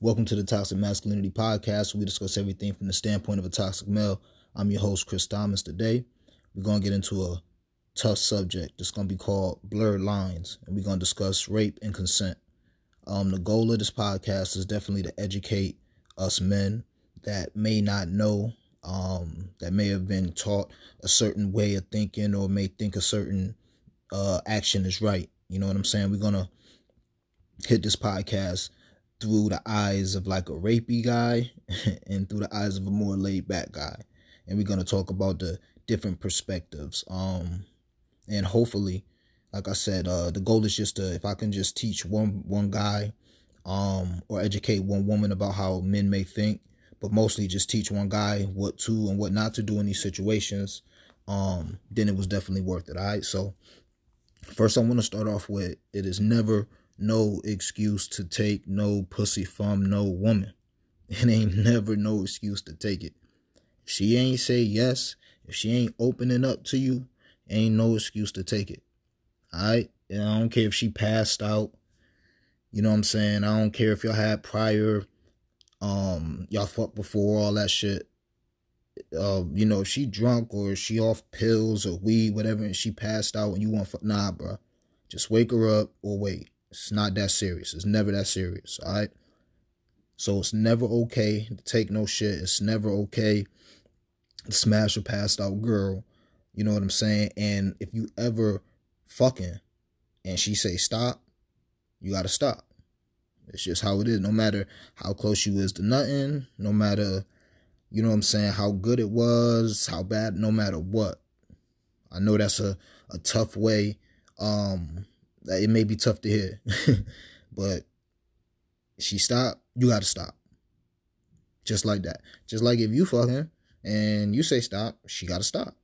Welcome to the Toxic Masculinity Podcast, where we discuss everything from the standpoint of a toxic male. I'm your host, Chris Thomas. Today, we're going to get into a tough subject. It's going to be called Blurred Lines, and we're going to discuss rape and consent. Um, the goal of this podcast is definitely to educate us men that may not know, um, that may have been taught a certain way of thinking or may think a certain uh, action is right. You know what I'm saying? We're going to hit this podcast through the eyes of like a rapey guy and through the eyes of a more laid back guy. And we're going to talk about the different perspectives. Um and hopefully, like I said, uh the goal is just to if I can just teach one one guy um or educate one woman about how men may think, but mostly just teach one guy what to and what not to do in these situations, um then it was definitely worth it. All right? So first I want to start off with it is never no excuse to take no pussy from no woman. It ain't never no excuse to take it. If she ain't say yes, if she ain't opening up to you, ain't no excuse to take it. Alright? And I don't care if she passed out. You know what I'm saying? I don't care if y'all had prior um y'all fucked before all that shit. Uh, you know, if she drunk or she off pills or weed, whatever, and she passed out and you want fuck nah, bro. Just wake her up or wait. It's not that serious. It's never that serious. All right. So it's never okay to take no shit. It's never okay to smash a passed out girl. You know what I'm saying? And if you ever fucking and she say stop, you gotta stop. It's just how it is. No matter how close you is to nothing, no matter, you know what I'm saying, how good it was, how bad, no matter what. I know that's a, a tough way um it may be tough to hear, but she stopped, you got to stop. Just like that. Just like if you fucking and you say stop, she got to stop.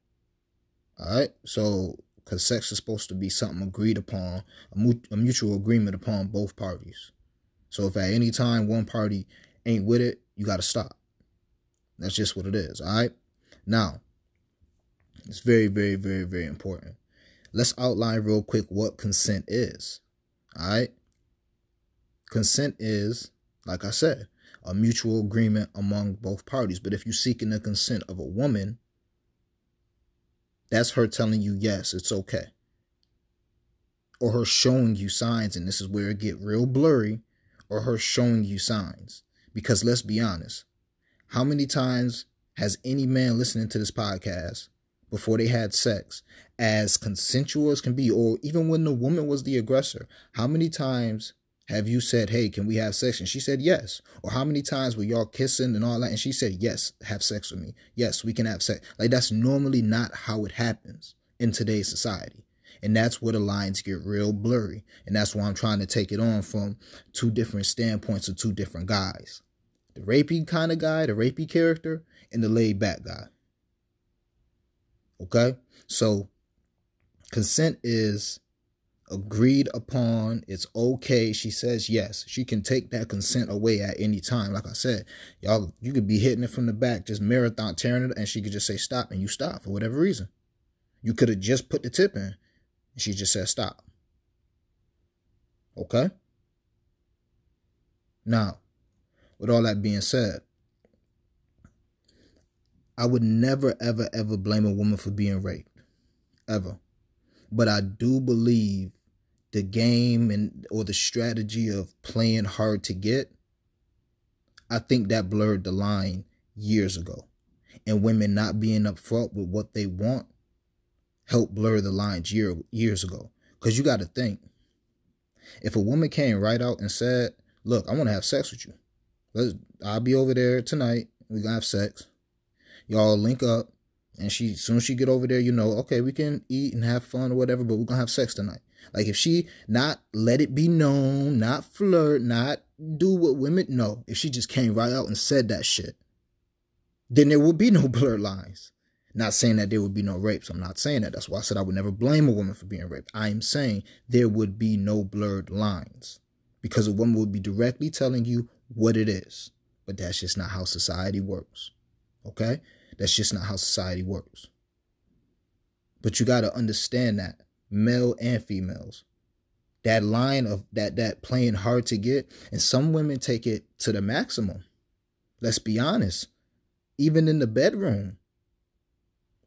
All right. So, because sex is supposed to be something agreed upon, a, a mutual agreement upon both parties. So, if at any time one party ain't with it, you got to stop. That's just what it is. All right. Now, it's very, very, very, very important let's outline real quick what consent is. All right. Consent is, like I said, a mutual agreement among both parties. But if you're seeking the consent of a woman, that's her telling you, yes, it's okay. Or her showing you signs, and this is where it get real blurry, or her showing you signs. Because let's be honest, how many times has any man listening to this podcast before they had sex, as consensual as can be, or even when the woman was the aggressor, how many times have you said, Hey, can we have sex? And she said yes. Or how many times were y'all kissing and all that? And she said, Yes, have sex with me. Yes, we can have sex. Like that's normally not how it happens in today's society. And that's where the lines get real blurry. And that's why I'm trying to take it on from two different standpoints of two different guys. The rapey kind of guy, the rapey character, and the laid back guy. Okay? So consent is agreed upon. It's okay. She says yes. She can take that consent away at any time. Like I said, y'all, you could be hitting it from the back, just marathon tearing it, and she could just say stop, and you stop for whatever reason. You could have just put the tip in, and she just said stop. Okay? Now, with all that being said, I would never, ever, ever blame a woman for being raped. Ever. But I do believe the game and or the strategy of playing hard to get, I think that blurred the line years ago. And women not being upfront with what they want helped blur the lines year, years ago. Because you got to think, if a woman came right out and said, look, I want to have sex with you. Let's, I'll be over there tonight. We're going to have sex y'all link up and she soon as she get over there you know okay we can eat and have fun or whatever but we're gonna have sex tonight. Like if she not let it be known not flirt not do what women know if she just came right out and said that shit then there would be no blurred lines. Not saying that there would be no rapes. I'm not saying that. That's why i said i would never blame a woman for being raped. I am saying there would be no blurred lines because a woman would be directly telling you what it is. But that's just not how society works Okay? That's just not how society works. But you got to understand that, male and females. that line of that that playing hard to get and some women take it to the maximum let's be honest even in the bedroom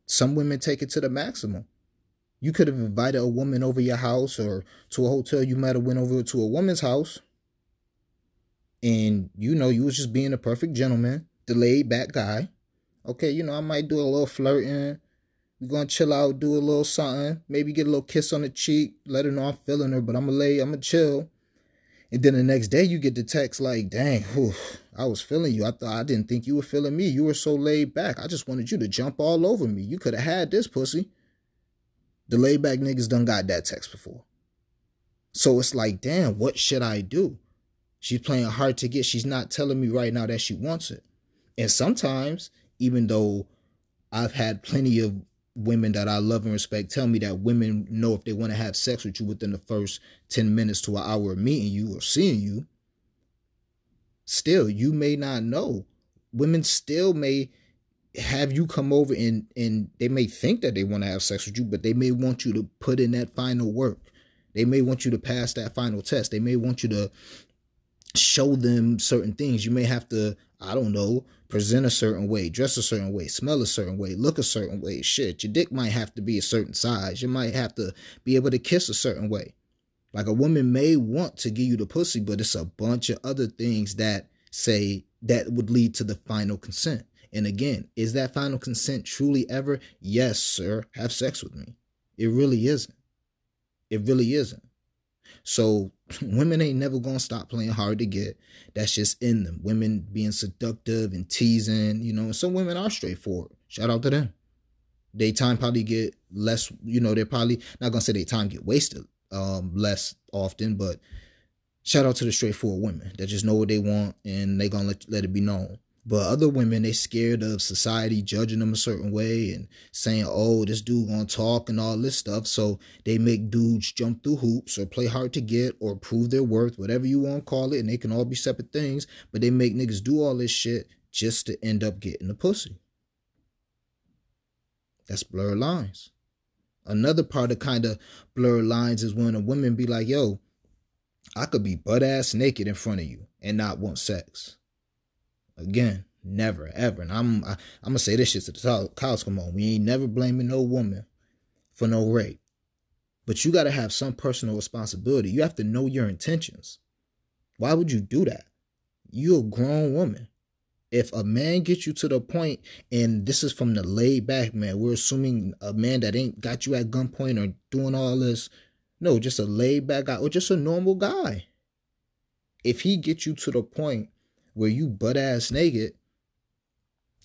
some women take it to the maximum you could have invited a woman over your house or to a hotel you might have went over to a woman's house and you know you was just being a perfect gentleman the laid back guy okay you know i might do a little flirting we're gonna chill out, do a little something, maybe get a little kiss on the cheek, let her know I'm feeling her, but I'm gonna lay, I'm gonna chill. And then the next day you get the text like, dang, whew, I was feeling you. I thought I didn't think you were feeling me. You were so laid back. I just wanted you to jump all over me. You could have had this pussy. The laid back niggas done got that text before. So it's like, damn, what should I do? She's playing hard to get. She's not telling me right now that she wants it. And sometimes, even though I've had plenty of women that I love and respect tell me that women know if they want to have sex with you within the first 10 minutes to an hour of meeting you or seeing you. Still, you may not know. Women still may have you come over and and they may think that they want to have sex with you, but they may want you to put in that final work. They may want you to pass that final test. They may want you to show them certain things. You may have to, I don't know, present a certain way, dress a certain way, smell a certain way, look a certain way. Shit, your dick might have to be a certain size. You might have to be able to kiss a certain way. Like a woman may want to give you the pussy, but it's a bunch of other things that say that would lead to the final consent. And again, is that final consent truly ever? Yes, sir. Have sex with me. It really isn't. It really isn't. So women ain't never gonna stop playing hard to get. That's just in them. Women being seductive and teasing, you know, and some women are straightforward. Shout out to them. They time probably get less, you know, they're probably not gonna say they time get wasted um less often, but shout out to the straightforward women that just know what they want and they gonna let, let it be known. But other women, they scared of society judging them a certain way and saying, oh, this dude gonna talk and all this stuff. So they make dudes jump through hoops or play hard to get or prove their worth, whatever you want to call it. And they can all be separate things. But they make niggas do all this shit just to end up getting the pussy. That's blurred lines. Another part of kind of blurred lines is when a woman be like, yo, I could be butt ass naked in front of you and not want sex. Again, never ever. And I'm I, am gonna say this shit to the cows come on. We ain't never blaming no woman for no rape, but you gotta have some personal responsibility. You have to know your intentions. Why would you do that? You're a grown woman. If a man gets you to the point, and this is from the laid back man, we're assuming a man that ain't got you at gunpoint or doing all this. No, just a laid back guy or just a normal guy. If he gets you to the point where you butt ass naked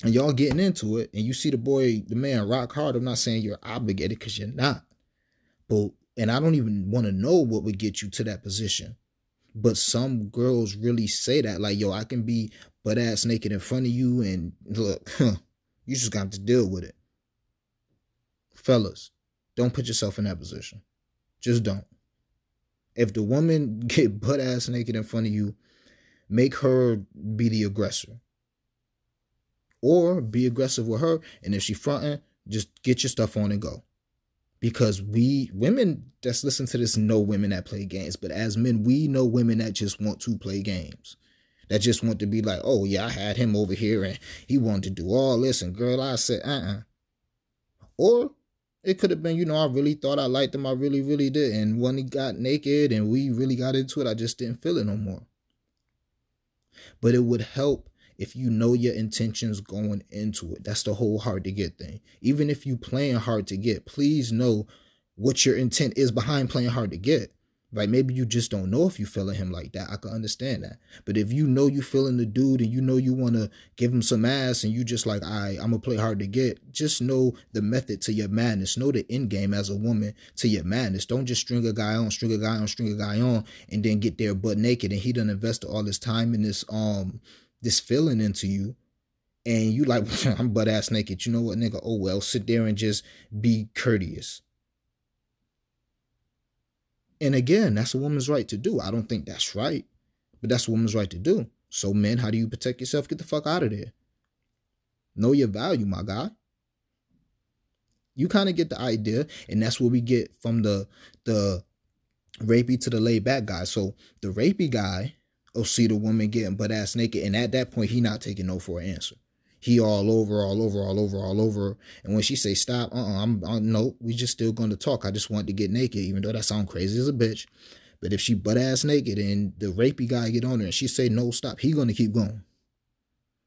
and y'all getting into it and you see the boy, the man rock hard. I'm not saying you're obligated because you're not. But and I don't even want to know what would get you to that position. But some girls really say that, like, yo, I can be butt ass naked in front of you and look, huh, you just got to deal with it. Fellas, don't put yourself in that position. Just don't. If the woman get butt ass naked in front of you make her be the aggressor. Or be aggressive with her, and if she fronting, just get your stuff on and go. Because we women just listen to this know women that play games, but as men, we know women that just want to play games. That just want to be like, oh yeah, I had him over here and he wanted to do all this, and girl, I said, uh-uh. Or it could have been, you know, I really thought I liked him, I really, really did. And when he got naked and we really got into it, I just didn't feel it no more. But it would help if you know your intentions going into it. That's the whole hard to get thing. Even if you playing hard to get, please know what your intent is behind playing hard to get. Like maybe you just don't know if you feeling him like that. I can understand that. But if you know you feeling the dude and you know you want to give him some ass and you just like, I right, I'm gonna play hard to get, just know the method to your madness. Know the end game as a woman to your madness. Don't just string a guy on, string a guy on, string a guy on, and then get there butt naked and he done invested all this time in this um this feeling into you. And you like, I'm butt ass naked. You know what, nigga? Oh well, sit there and just be courteous and again, that's a woman's right to do. I don't think that's right, but that's a woman's right to do. So, men, how do you protect yourself? Get the fuck out of there. Know your value, my guy. You kind of get the idea, and that's what we get from the the rapey to the laid back guy. So the rapey guy will see the woman getting butt ass naked, and at that point, he not taking no for an answer. He all over, all over, all over, all over. And when she say stop, uh, uh-uh, I'm, I'm no, we just still going to talk. I just want to get naked, even though that sound crazy as a bitch. But if she butt ass naked and the rapey guy get on her and she say no stop, he gonna keep going.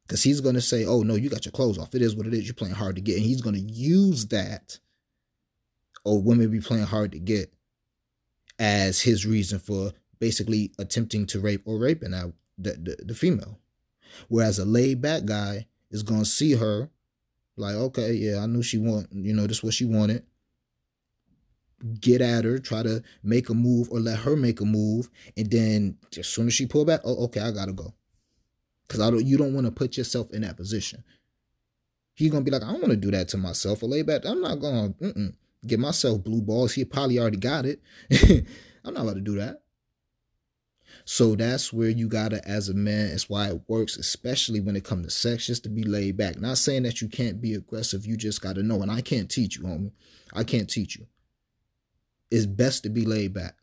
Cause he's gonna say, oh no, you got your clothes off. It is what it is. You're playing hard to get, and he's gonna use that. Oh, women be playing hard to get as his reason for basically attempting to rape or raping the, the, the female. Whereas a laid back guy is gonna see her like, okay, yeah, I knew she want, you know, this is what she wanted. Get at her, try to make a move or let her make a move, and then as soon as she pull back, oh, okay, I gotta go, because I don't. You don't want to put yourself in that position. He gonna be like, I don't want to do that to myself. A lay back, I'm not gonna get myself blue balls. He probably already got it. I'm not about to do that. So that's where you gotta, as a man, it's why it works, especially when it comes to sex, just to be laid back. Not saying that you can't be aggressive, you just gotta know. And I can't teach you, homie. I can't teach you. It's best to be laid back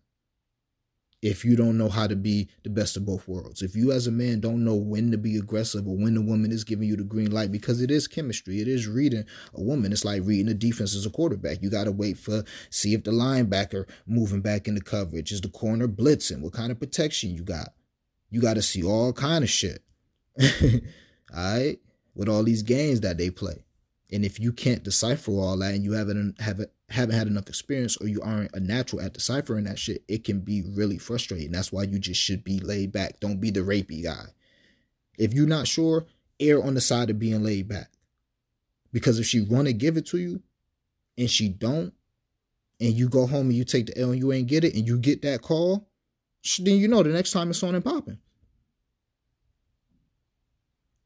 if you don't know how to be the best of both worlds. If you as a man don't know when to be aggressive or when the woman is giving you the green light, because it is chemistry, it is reading a woman. It's like reading the defense as a quarterback. You got to wait for, see if the linebacker moving back into coverage. Is the corner blitzing? What kind of protection you got? You got to see all kind of shit. all right? With all these games that they play. And if you can't decipher all that and you haven't haven't haven't had enough experience or you aren't a natural at deciphering that shit, it can be really frustrating. That's why you just should be laid back. Don't be the rapey guy. If you're not sure, err on the side of being laid back. Because if she wanna give it to you and she don't, and you go home and you take the L and you ain't get it and you get that call, then you know the next time it's on and popping.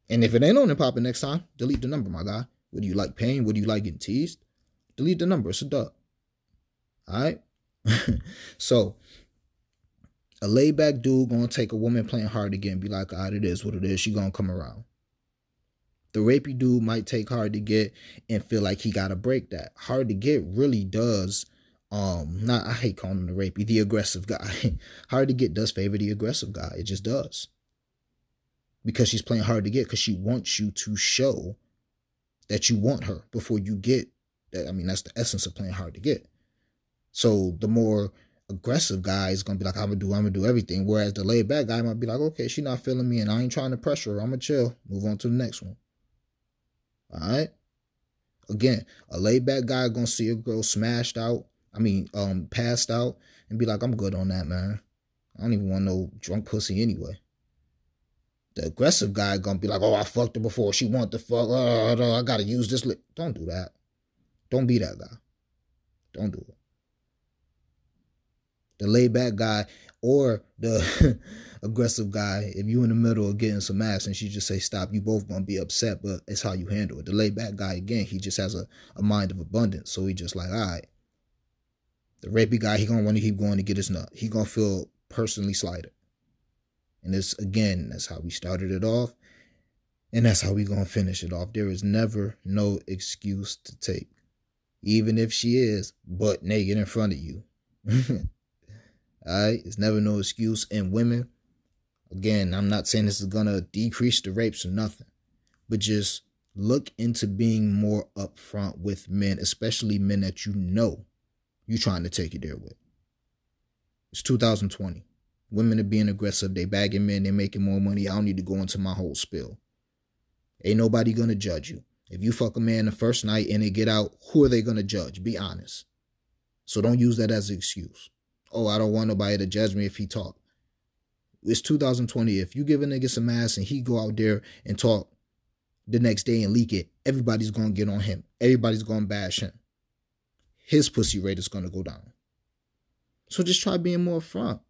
And if it ain't on and popping next time, delete the number, my guy. Would you like pain? Would you like getting teased? Delete the number. It's a duck. All right. so a laid back dude gonna take a woman playing hard and be like, all right, it is what it is. She gonna come around. The rapey dude might take hard to get and feel like he gotta break that. Hard to get really does. Um, not I hate calling him the rapey, the aggressive guy. hard to get does favor the aggressive guy. It just does. Because she's playing hard to get because she wants you to show that you want her before you get that. I mean, that's the essence of playing hard to get. So the more aggressive guy is gonna be like, I'm gonna do, I'm gonna do everything. Whereas the laid back guy might be like, okay, she's not feeling me and I ain't trying to pressure her. I'm gonna chill. Move on to the next one. All right. Again, a laid back guy gonna see a girl smashed out. I mean, um, passed out and be like, I'm good on that, man. I don't even want no drunk pussy anyway. The aggressive guy gonna be like, oh, I fucked her before. She want the fuck. Oh, I gotta use this. Li-. Don't do that. Don't be that guy. Don't do it. The laid back guy or the aggressive guy, if you in the middle of getting some ass and she just say stop, you both gonna be upset, but it's how you handle it. The laid back guy, again, he just has a, a mind of abundance. So he just like, all right. The rapey guy, he gonna want to keep going to get his nut. He gonna feel personally slighted. And this again, that's how we started it off. And that's how we're gonna finish it off. There is never no excuse to take. Even if she is butt naked in front of you. Alright? It's never no excuse. And women, again, I'm not saying this is gonna decrease the rapes or nothing. But just look into being more upfront with men, especially men that you know you're trying to take it there with. It's 2020. Women are being aggressive. They bagging men. They're making more money. I don't need to go into my whole spill. Ain't nobody gonna judge you. If you fuck a man the first night and they get out, who are they gonna judge? Be honest. So don't use that as an excuse. Oh, I don't want nobody to judge me if he talk. It's 2020. If you give a nigga some ass and he go out there and talk the next day and leak it, everybody's gonna get on him. Everybody's gonna bash him. His pussy rate is gonna go down. So just try being more front.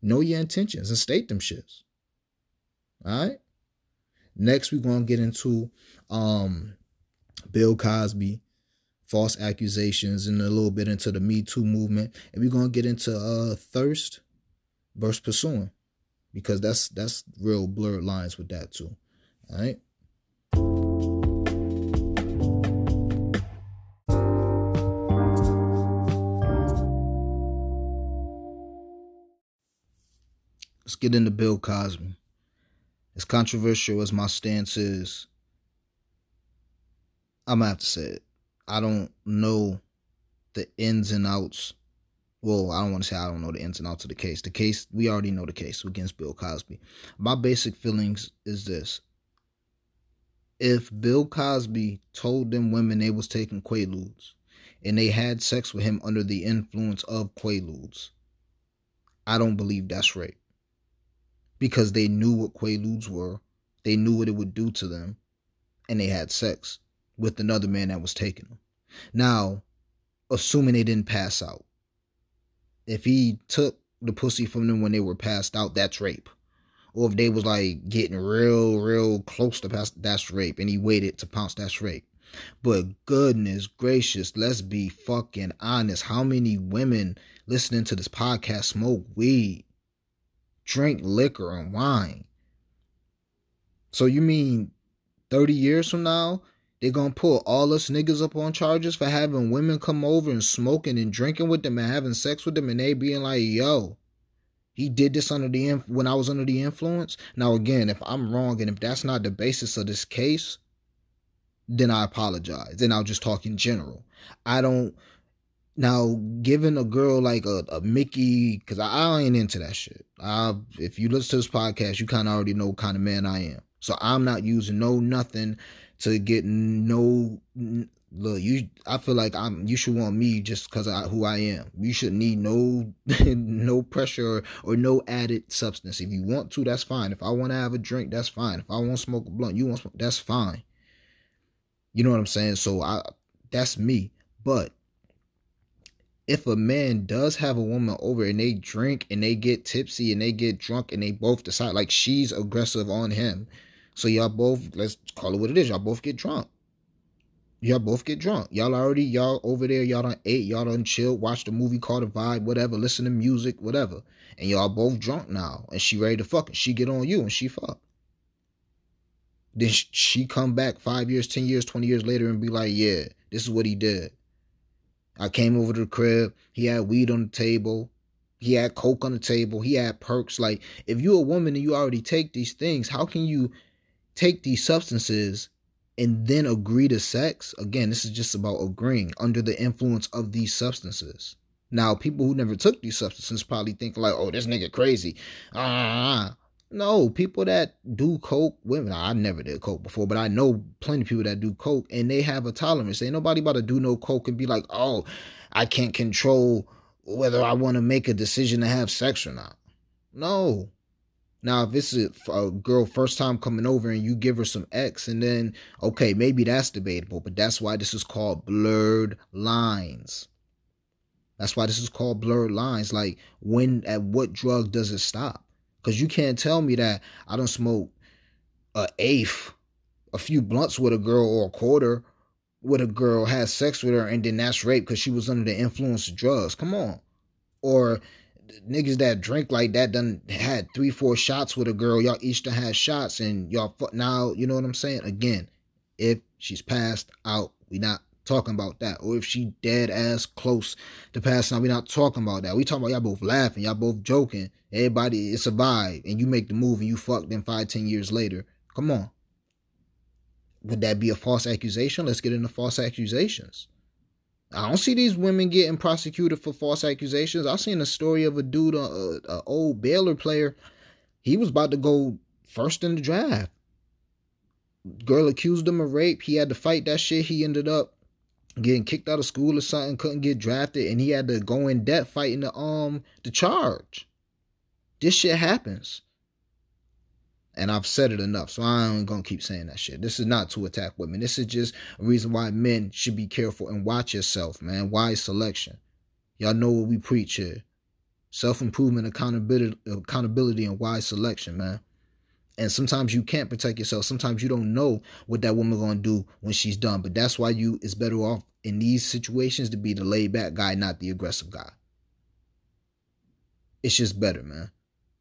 Know your intentions and state them shits. All right. Next, we're gonna get into um Bill Cosby, false accusations, and a little bit into the Me Too movement, and we're gonna get into uh thirst versus pursuing, because that's that's real blurred lines with that too. All right. Let's get into Bill Cosby. As controversial as my stance is, I'm gonna have to say it. I don't know the ins and outs. Well, I don't want to say I don't know the ins and outs of the case. The case, we already know the case against Bill Cosby. My basic feelings is this. If Bill Cosby told them women they was taking Quaaludes and they had sex with him under the influence of Quaaludes, I don't believe that's rape because they knew what Quaaludes were, they knew what it would do to them, and they had sex with another man that was taking them. Now, assuming they didn't pass out, if he took the pussy from them when they were passed out, that's rape. Or if they was like getting real, real close to pass, that's rape, and he waited to pounce, that's rape. But goodness gracious, let's be fucking honest. How many women listening to this podcast smoke weed? Drink liquor and wine. So you mean 30 years from now, they're gonna pull all us niggas up on charges for having women come over and smoking and drinking with them and having sex with them and they being like, yo, he did this under the inf- when I was under the influence. Now again, if I'm wrong and if that's not the basis of this case, then I apologize. Then I'll just talk in general. I don't now, giving a girl like a, a Mickey, because I, I, ain't into that shit. I, if you listen to this podcast, you kind of already know what kind of man I am. So I'm not using no nothing to get no. Look, you. I feel like I'm. You should want me just because of who I am. You should need no, no pressure or, or no added substance. If you want to, that's fine. If I want to have a drink, that's fine. If I want to smoke a blunt, you want smoke, that's fine. You know what I'm saying? So I, that's me. But if a man does have a woman over and they drink and they get tipsy and they get drunk and they both decide like she's aggressive on him. So y'all both let's call it what it is. Y'all both get drunk. Y'all both get drunk. Y'all already y'all over there, y'all done ate, y'all done chilled, watched a movie called a vibe, whatever, listen to music, whatever. And y'all both drunk now. And she ready to fuck. And she get on you and she fuck. Then she come back five years, ten years, twenty years later and be like, yeah, this is what he did. I came over to the crib. He had weed on the table. He had coke on the table. He had perks. Like, if you're a woman and you already take these things, how can you take these substances and then agree to sex? Again, this is just about agreeing under the influence of these substances. Now, people who never took these substances probably think like, "Oh, this nigga crazy." Ah, no, people that do coke, women. I never did coke before, but I know plenty of people that do coke, and they have a tolerance. Ain't nobody about to do no coke and be like, "Oh, I can't control whether I want to make a decision to have sex or not." No. Now, if it's a, a girl first time coming over and you give her some X, and then okay, maybe that's debatable, but that's why this is called blurred lines. That's why this is called blurred lines. Like when at what drug does it stop? Because you can't tell me that I don't smoke a eighth, a few blunts with a girl or a quarter with a girl, has sex with her, and then that's rape because she was under the influence of drugs. Come on. Or niggas that drink like that done had three, four shots with a girl. Y'all each done had shots and y'all now, you know what I'm saying? Again, if she's passed out, we not talking about that. Or if she dead ass close to passing out, we not talking about that. We talking about y'all both laughing, y'all both joking. Everybody, it's a vibe. And you make the move and you fuck them five, ten years later. Come on. Would that be a false accusation? Let's get into false accusations. I don't see these women getting prosecuted for false accusations. I seen a story of a dude, a, a old Baylor player. He was about to go first in the draft. Girl accused him of rape. He had to fight that shit. He ended up getting kicked out of school or something, couldn't get drafted, and he had to go in debt fighting the um the charge. This shit happens. And I've said it enough, so I ain't gonna keep saying that shit. This is not to attack women. This is just a reason why men should be careful and watch yourself, man. Wise selection. Y'all know what we preach here. Self improvement, accountability, accountability, and wise selection, man. And sometimes you can't protect yourself. Sometimes you don't know what that woman gonna do when she's done. But that's why you is better off in these situations to be the laid back guy, not the aggressive guy. It's just better, man.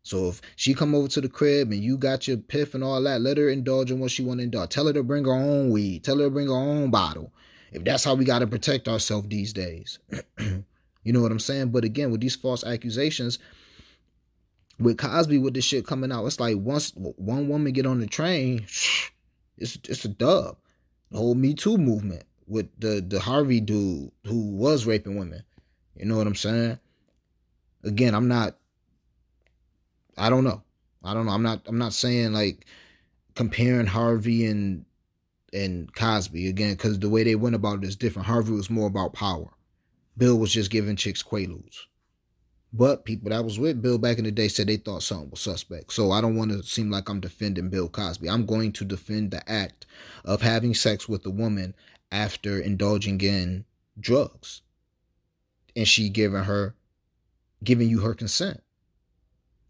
So if she come over to the crib and you got your piff and all that, let her indulge in what she want to indulge. Tell her to bring her own weed. Tell her to bring her own bottle. If that's how we got to protect ourselves these days. you know what I'm saying? But again, with these false accusations, with Cosby with this shit coming out, it's like once one woman get on the train, it's it's a dub. The whole Me Too movement with the the Harvey dude who was raping women. You know what I'm saying? Again, I'm not. I don't know. I don't know. I'm not. I'm not saying like comparing Harvey and and Cosby again because the way they went about it is different. Harvey was more about power. Bill was just giving chicks quaaludes. But people that was with Bill back in the day said they thought something was suspect. So I don't want to seem like I'm defending Bill Cosby. I'm going to defend the act of having sex with a woman after indulging in drugs. And she giving her giving you her consent.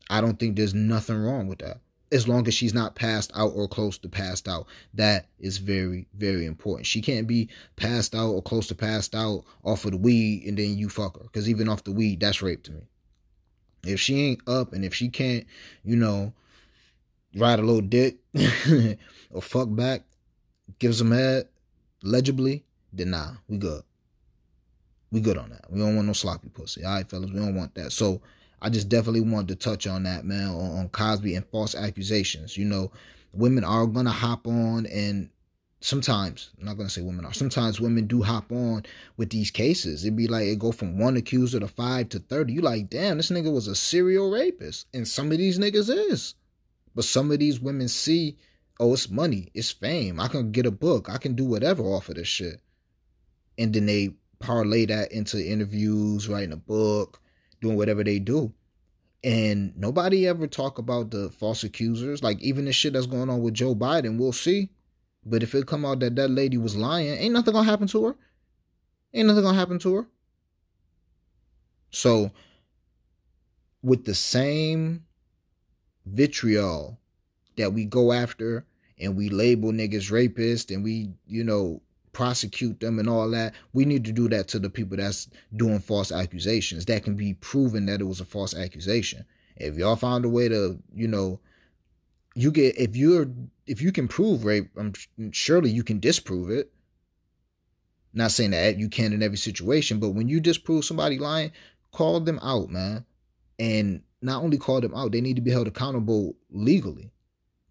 I don't think there's nothing wrong with that. As long as she's not passed out or close to passed out. That is very, very important. She can't be passed out or close to passed out off of the weed and then you fuck her. Because even off the weed, that's rape to me. If she ain't up and if she can't, you know, ride a little dick or fuck back, give some head legibly, then nah, we good. We good on that. We don't want no sloppy pussy. All right, fellas, we don't want that. So I just definitely wanted to touch on that, man, on, on Cosby and false accusations. You know, women are gonna hop on and sometimes I'm not gonna say women are. Sometimes women do hop on with these cases. It'd be like it go from one accuser to five to thirty. You like, damn, this nigga was a serial rapist, and some of these niggas is. But some of these women see, oh, it's money, it's fame. I can get a book, I can do whatever off of this shit, and then they parlay that into interviews, writing a book, doing whatever they do. And nobody ever talk about the false accusers. Like even the shit that's going on with Joe Biden, we'll see but if it come out that that lady was lying, ain't nothing gonna happen to her. Ain't nothing gonna happen to her. So, with the same vitriol that we go after and we label niggas rapists and we, you know, prosecute them and all that, we need to do that to the people that's doing false accusations. That can be proven that it was a false accusation. If y'all found a way to, you know, you get if you're if you can prove rape, I'm surely you can disprove it. Not saying that you can in every situation, but when you disprove somebody lying, call them out, man. And not only call them out, they need to be held accountable legally.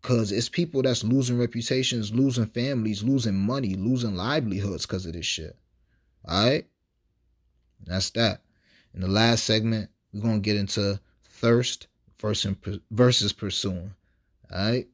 Cause it's people that's losing reputations, losing families, losing money, losing livelihoods because of this shit. Alright? That's that. In the last segment, we're gonna get into thirst versus versus pursuing. Alright?